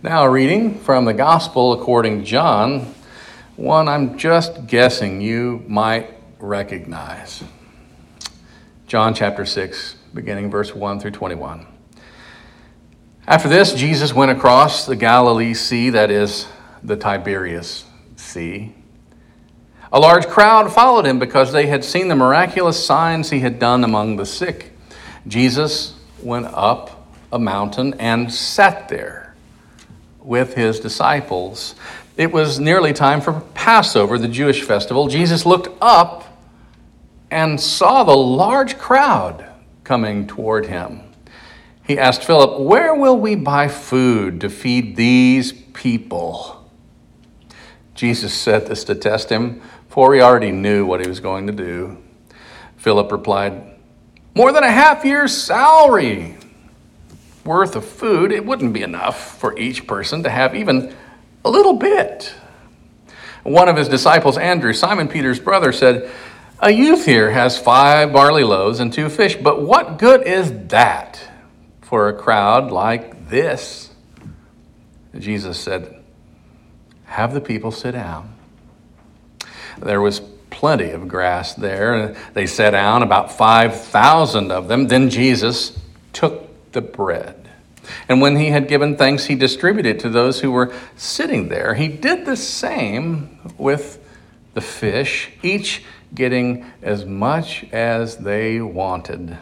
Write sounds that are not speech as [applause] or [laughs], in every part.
Now, a reading from the Gospel according to John, one I'm just guessing you might recognize. John chapter 6, beginning verse 1 through 21. After this, Jesus went across the Galilee Sea, that is, the Tiberias Sea. A large crowd followed him because they had seen the miraculous signs he had done among the sick. Jesus went up a mountain and sat there with his disciples. It was nearly time for Passover, the Jewish festival. Jesus looked up and saw the large crowd coming toward him. He asked Philip, Where will we buy food to feed these people? Jesus said this to test him, for he already knew what he was going to do. Philip replied, More than a half year's salary worth of food, it wouldn't be enough for each person to have even a little bit. One of his disciples, Andrew, Simon Peter's brother, said, A youth here has five barley loaves and two fish, but what good is that for a crowd like this? Jesus said, Have the people sit down. There was plenty of grass there. They sat down, about 5,000 of them. Then Jesus took the bread. And when he had given thanks, he distributed to those who were sitting there. He did the same with the fish, each getting as much as they wanted.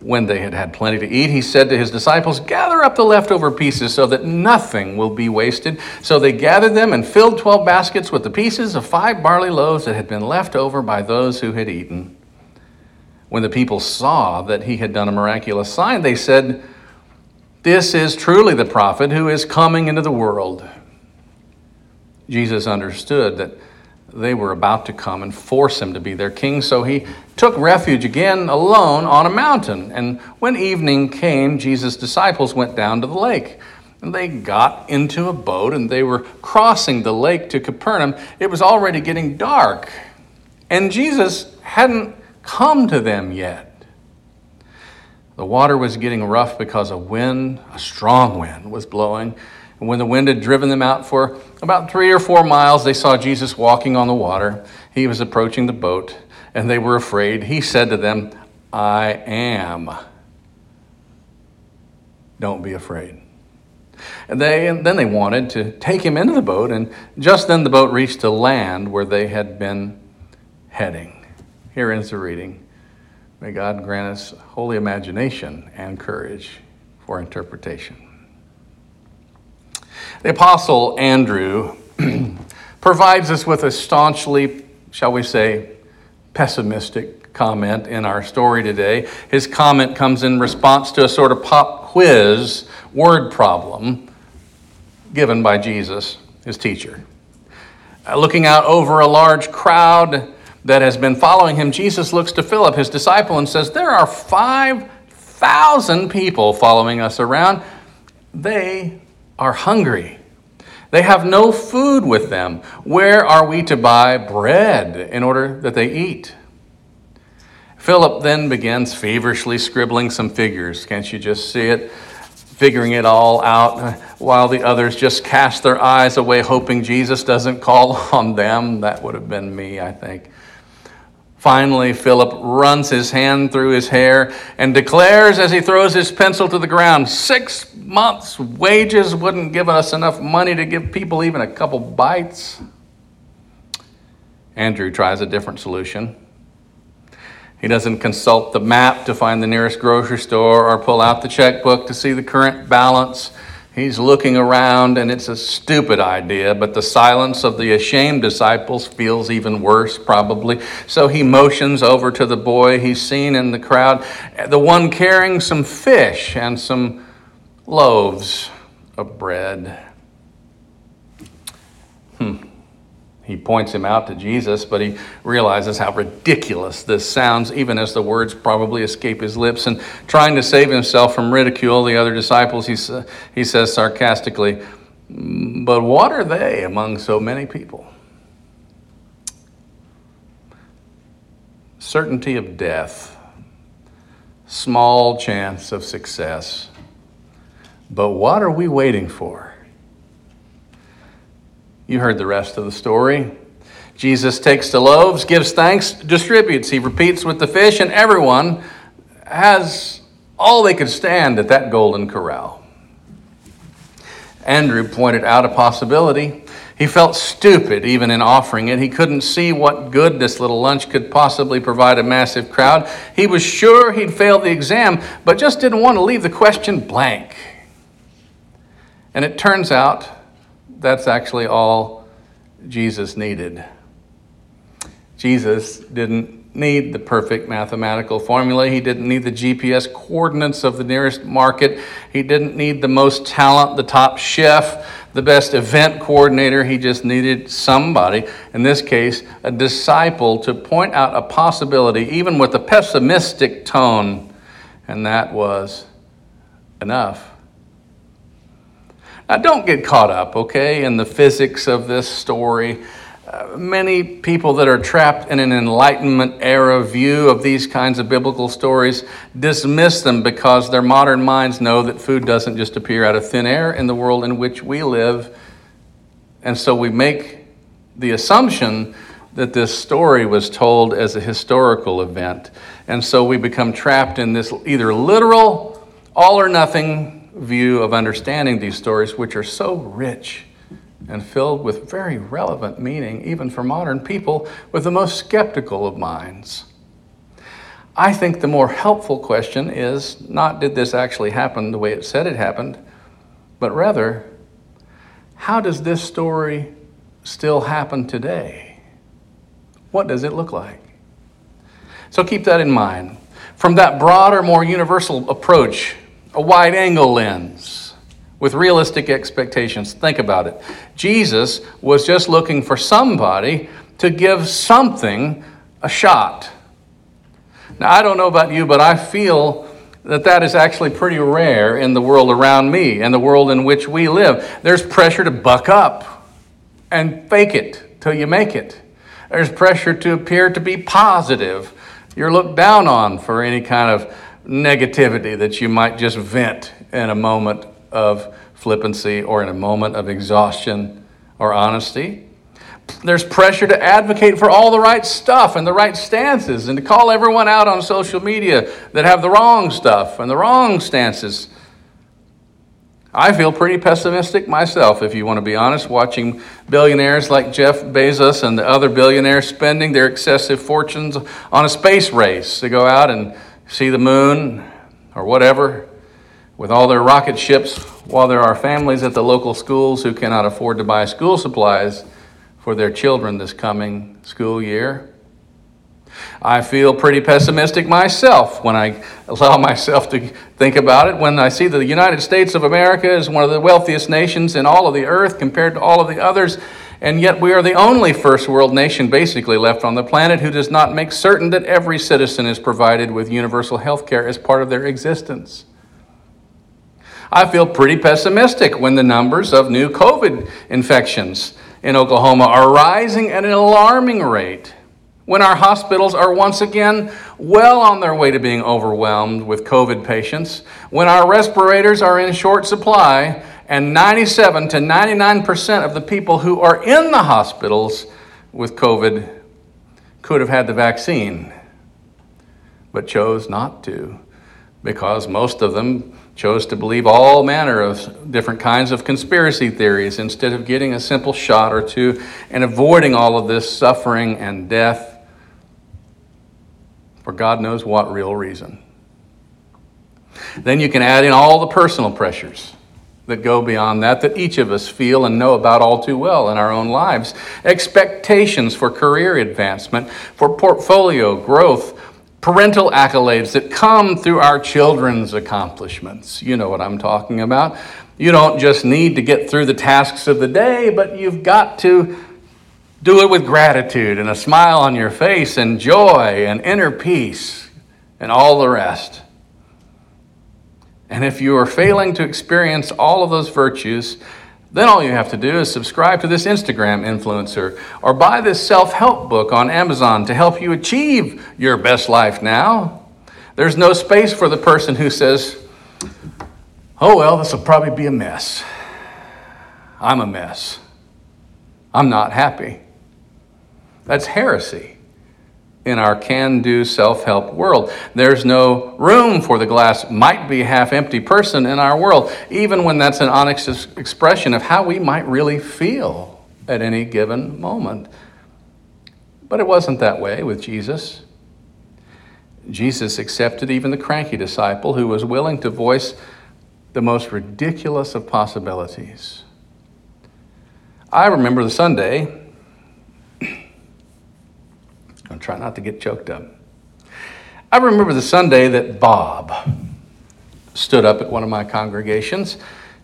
When they had had plenty to eat, he said to his disciples, Gather up the leftover pieces so that nothing will be wasted. So they gathered them and filled twelve baskets with the pieces of five barley loaves that had been left over by those who had eaten. When the people saw that he had done a miraculous sign, they said, This is truly the prophet who is coming into the world. Jesus understood that they were about to come and force him to be their king, so he took refuge again alone on a mountain. And when evening came, Jesus' disciples went down to the lake. And they got into a boat and they were crossing the lake to Capernaum. It was already getting dark. And Jesus hadn't come to them yet. The water was getting rough because a wind, a strong wind, was blowing. And when the wind had driven them out for about three or four miles, they saw Jesus walking on the water. He was approaching the boat, and they were afraid. He said to them, I am. Don't be afraid. And, they, and then they wanted to take him into the boat, and just then the boat reached the land where they had been heading. Here ends the reading. May God grant us holy imagination and courage for interpretation. The Apostle Andrew [clears throat] provides us with a staunchly, shall we say, pessimistic comment in our story today. His comment comes in response to a sort of pop quiz word problem given by Jesus, his teacher. Uh, looking out over a large crowd, that has been following him, Jesus looks to Philip, his disciple, and says, There are 5,000 people following us around. They are hungry. They have no food with them. Where are we to buy bread in order that they eat? Philip then begins feverishly scribbling some figures. Can't you just see it? Figuring it all out uh, while the others just cast their eyes away, hoping Jesus doesn't call [laughs] on them. That would have been me, I think. Finally, Philip runs his hand through his hair and declares as he throws his pencil to the ground six months' wages wouldn't give us enough money to give people even a couple bites. Andrew tries a different solution. He doesn't consult the map to find the nearest grocery store or pull out the checkbook to see the current balance. He's looking around, and it's a stupid idea, but the silence of the ashamed disciples feels even worse, probably. So he motions over to the boy he's seen in the crowd, the one carrying some fish and some loaves of bread. Hmm. He points him out to Jesus, but he realizes how ridiculous this sounds, even as the words probably escape his lips. And trying to save himself from ridicule, the other disciples, he, he says sarcastically, But what are they among so many people? Certainty of death, small chance of success. But what are we waiting for? You heard the rest of the story. Jesus takes the loaves, gives thanks, distributes. He repeats with the fish, and everyone has all they could stand at that golden corral. Andrew pointed out a possibility. He felt stupid even in offering it. He couldn't see what good this little lunch could possibly provide a massive crowd. He was sure he'd failed the exam, but just didn't want to leave the question blank. And it turns out that's actually all Jesus needed. Jesus didn't need the perfect mathematical formula. He didn't need the GPS coordinates of the nearest market. He didn't need the most talent, the top chef, the best event coordinator. He just needed somebody, in this case, a disciple, to point out a possibility, even with a pessimistic tone. And that was enough. Now, don't get caught up, okay, in the physics of this story. Uh, many people that are trapped in an Enlightenment era view of these kinds of biblical stories dismiss them because their modern minds know that food doesn't just appear out of thin air in the world in which we live. And so we make the assumption that this story was told as a historical event. And so we become trapped in this either literal, all or nothing view of understanding these stories, which are so rich and filled with very relevant meaning, even for modern people with the most skeptical of minds. I think the more helpful question is not did this actually happen the way it said it happened, but rather, how does this story still happen today? What does it look like? So keep that in mind. From that broader, more universal approach a wide angle lens with realistic expectations. Think about it. Jesus was just looking for somebody to give something a shot. Now, I don't know about you, but I feel that that is actually pretty rare in the world around me and the world in which we live. There's pressure to buck up and fake it till you make it. There's pressure to appear to be positive. You're looked down on for any kind of negativity that you might just vent in a moment of flippancy or in a moment of exhaustion or honesty. There's pressure to advocate for all the right stuff and the right stances and to call everyone out on social media that have the wrong stuff and the wrong stances. I feel pretty pessimistic myself, if you want to be honest, watching billionaires like Jeff Bezos and the other billionaires spending their excessive fortunes on a space race to go out and see the moon or whatever with all their rocket ships while there are families at the local schools who cannot afford to buy school supplies for their children this coming school year. I feel pretty pessimistic myself when I allow [laughs] myself to think about it. When I see that the United States of America is one of the wealthiest nations in all of the earth compared to all of the others, and yet, we are the only first world nation basically left on the planet who does not make certain that every citizen is provided with universal health care as part of their existence. I feel pretty pessimistic when the numbers of new COVID infections in Oklahoma are rising at an alarming rate. When our hospitals are once again well on their way to being overwhelmed with COVID patients, when our respirators are in short supply, and 97 to 99% of the people who are in the hospitals with COVID could have had the vaccine, but chose not to because most of them chose to believe all manner of different kinds of conspiracy theories instead of getting a simple shot or two and avoiding all of this suffering and death for God knows what real reason. Then you can add in all the personal pressures that go beyond that, that each of us feel and know about all too well in our own lives. Expectations for career advancement, for portfolio growth, parental accolades that come through our children's accomplishments. You know what I'm talking about. You don't just need to get through the tasks of the day, but you've got to do it with gratitude and a smile on your face and joy and inner peace and all the rest. And if you are failing to experience all of those virtues, then all you have to do is subscribe to this Instagram influencer or buy this self help book on Amazon to help you achieve your best life now. There's no space for the person who says, oh, well, this will probably be a mess. I'm a mess. I'm not happy. That's heresy in our can do self help world. There's no room for the glass might be half empty person in our world, even when that's an honest expression of how we might really feel at any given moment. But it wasn't that way with Jesus. Jesus accepted even the cranky disciple who was willing to voice the most ridiculous of possibilities. I remember the Sunday, I'm not to get choked up. I remember the Sunday that Bob stood up at one of my congregations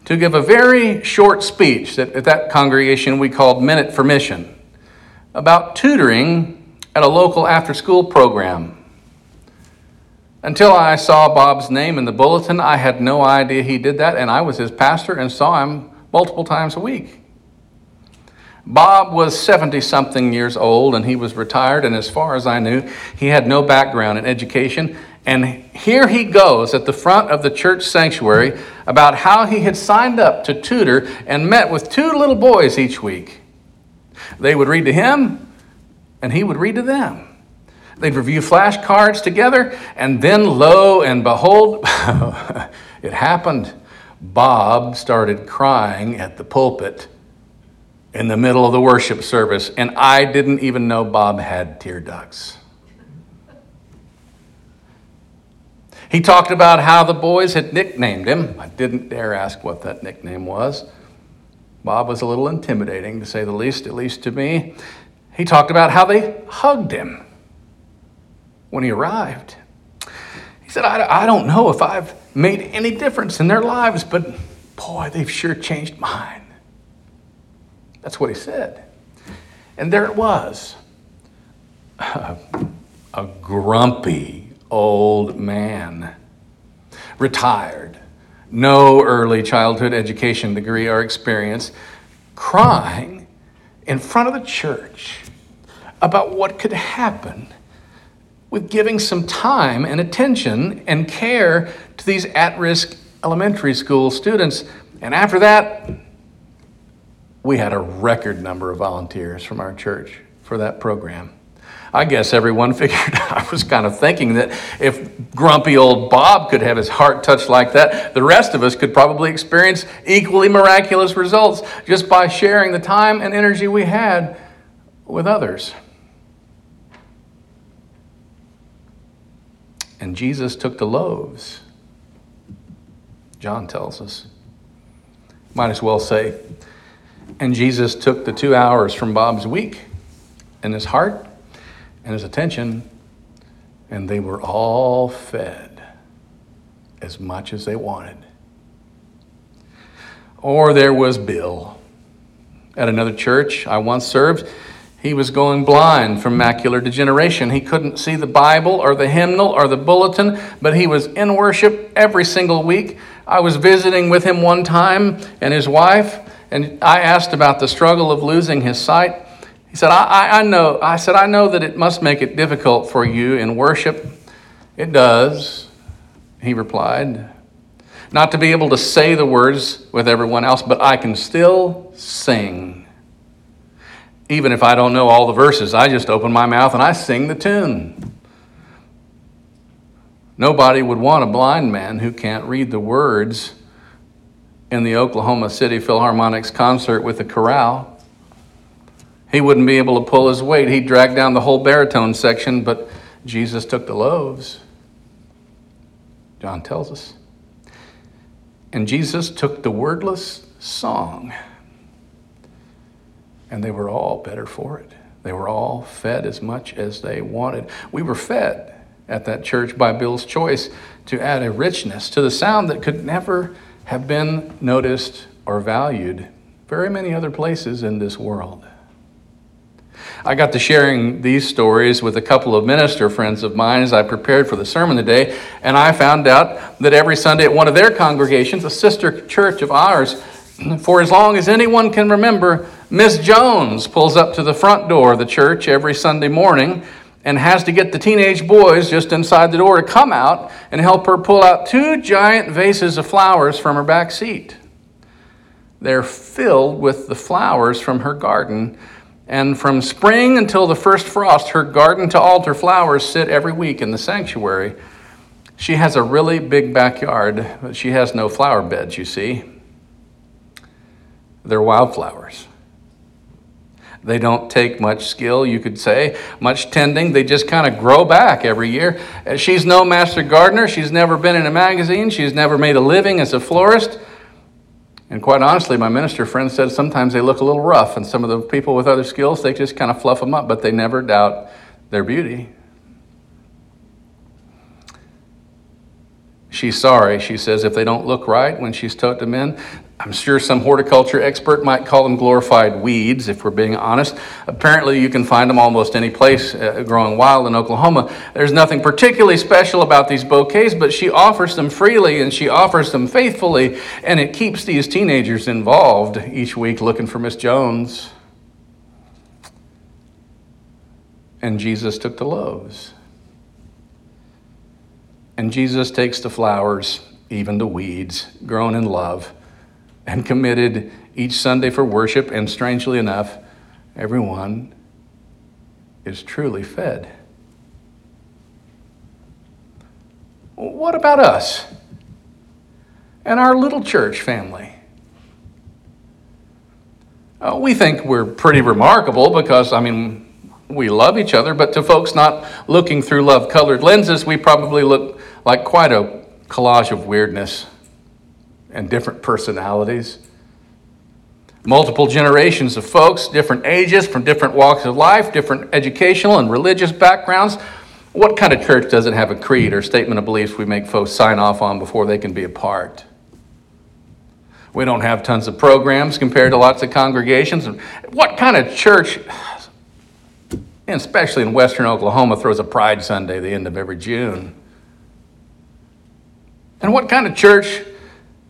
to give a very short speech that at that congregation we called Minute for Mission about tutoring at a local after school program until I saw Bob's name in the bulletin, I had no idea he did that, and I was his pastor and saw him multiple times a week. Bob was 70 something years old and he was retired, and as far as I knew, he had no background in education. And here he goes at the front of the church sanctuary about how he had signed up to tutor and met with two little boys each week. They would read to him, and he would read to them. They'd review flashcards together, and then lo and behold, [laughs] it happened. Bob started crying at the pulpit in the middle of the worship service, and I didn't even know Bob had tear ducts. He talked about how the boys had nicknamed him. I didn't dare ask what that nickname was. Bob was a little intimidating, to say the least, at least to me. He talked about how they hugged him when he arrived. He said, I, I don't know if I've made any difference in their lives, but boy, they've sure changed mine. That's what he said. And there it was a, [laughs] a grumpy old man, retired, no early childhood education degree or experience, crying in front of the church about what could happen with giving some time and attention and care to these at risk elementary school students. And after that, we had a record number of volunteers from our church for that program. I guess everyone [laughs] figured I was kind of thinking that if grumpy old Bob could have his heart touched like that, the rest of us could probably experience equally miraculous results just by sharing the time and energy we had with others. And Jesus took the loaves. John tells us. Might as well say, and Jesus took the two hours from Bob's week and his heart and his attention, and they were all fed as much as they wanted. Or there was Bill. At another church I once served, he was going blind from macular degeneration. He couldn't see the Bible or the hymnal or the bulletin, but he was in worship every single week. I was visiting with him one time and his wife, and I asked about the struggle of losing his sight. He said, I, I, I know. I said, I know that it must make it difficult for you in worship. It does, he replied. Not to be able to say the words with everyone else, but I can still sing even if I don't know all the verses, I just open my mouth and I sing the tune. Nobody would want a blind man who can't read the words in the Oklahoma City Philharmonic's concert with the chorale. He wouldn't be able to pull his weight. He'd drag down the whole baritone section, but Jesus took the loaves. John tells us. And Jesus took the wordless song and they were all better for it. They were all fed as much as they wanted. We were fed at that church by Bill's choice to add a richness to the sound that could never have been noticed or valued very many other places in this world. I got to sharing these stories with a couple of minister friends of mine as I prepared for the sermon today, and I found out that every Sunday at one of their congregations, a sister church of ours, [clears throat] for as long as anyone can remember, Miss Jones pulls up to the front door of the church every Sunday morning and has to get the teenage boys just inside the door to come out and help her pull out two giant vases of flowers from her back seat. They're filled with the flowers from her garden. And from spring until the first frost, her garden to altar flowers sit every week in the sanctuary. She has a really big backyard, but she has no flower beds, you see. They're wildflowers. They don't take much skill, you could say, much tending. They just kind of grow back every year. Uh, she's no master gardener. She's never been in a magazine. She's never made a living as a florist. And quite honestly, my minister friend said sometimes they look a little rough, and some of the people with other skills, they just kind of fluff them up, but they never doubt their beauty. She's sorry, she says, if they don't look right when she's tote them in. I'm sure some horticulture expert might call them glorified weeds, if we're being honest. Apparently, you can find them almost any place uh, growing wild in Oklahoma. There's nothing particularly special about these bouquets, but she offers them freely and she offers them faithfully, and it keeps these teenagers involved each week looking for Miss Jones. And Jesus took the loaves. And Jesus takes the flowers, even the weeds, grown in love and committed each Sunday for worship, and strangely enough, everyone is truly fed. What about us and our little church family? Uh, we think we're pretty remarkable because, I mean, we love each other, but to folks not looking through love colored lenses, we probably look like quite a collage of weirdness and different personalities. Multiple generations of folks, different ages, from different walks of life, different educational and religious backgrounds. What kind of church doesn't have a creed or statement of beliefs we make folks sign off on before they can be a part? We don't have tons of programs compared to lots of congregations. What kind of church, especially in western Oklahoma, throws a Pride Sunday the end of every June? And what kind of church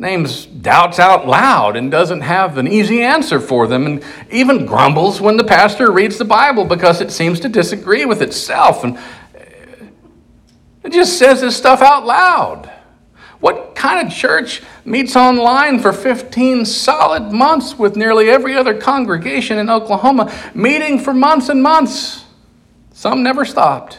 names doubts out loud and doesn't have an easy answer for them, and even grumbles when the pastor reads the Bible because it seems to disagree with itself. And uh, it just says this stuff out loud. What kind of church meets online for 15 solid months with nearly every other congregation in Oklahoma, meeting for months and months? Some never stopped.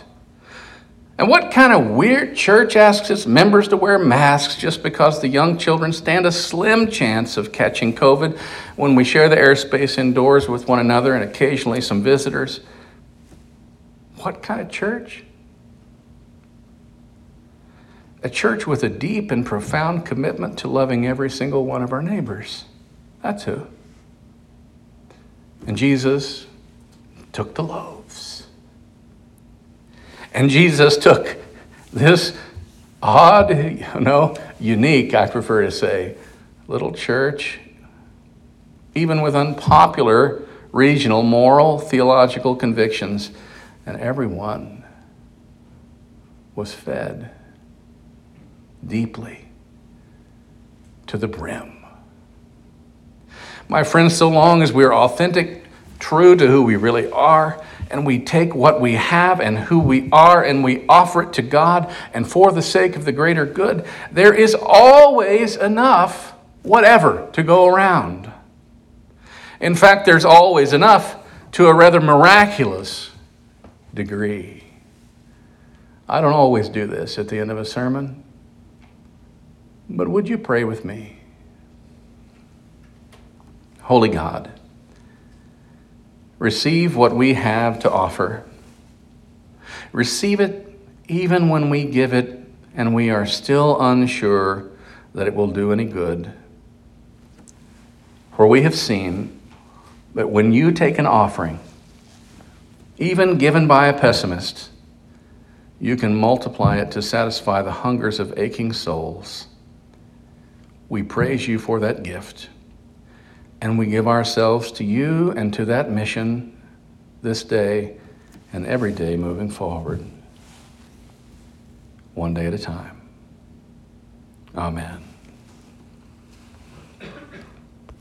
And what kind of weird church asks its members to wear masks just because the young children stand a slim chance of catching COVID when we share the airspace indoors with one another and occasionally some visitors? What kind of church? A church with a deep and profound commitment to loving every single one of our neighbors. That's who. And Jesus took the load. And Jesus took this odd, you know, unique, I prefer to say, little church, even with unpopular regional moral, theological convictions, and everyone was fed deeply to the brim. My friends, so long as we are authentic, true to who we really are, and we take what we have and who we are and we offer it to God and for the sake of the greater good, there is always enough, whatever, to go around. In fact, there's always enough to a rather miraculous degree. I don't always do this at the end of a sermon, but would you pray with me? Holy God, receive what we have to offer. Receive it even when we give it and we are still unsure that it will do any good. For we have seen that when you take an offering, even given by a pessimist, you can multiply it to satisfy the hungers of aching souls. We praise you for that gift. And we give ourselves to you and to that mission this day and every day moving forward, one day at a time. Amen.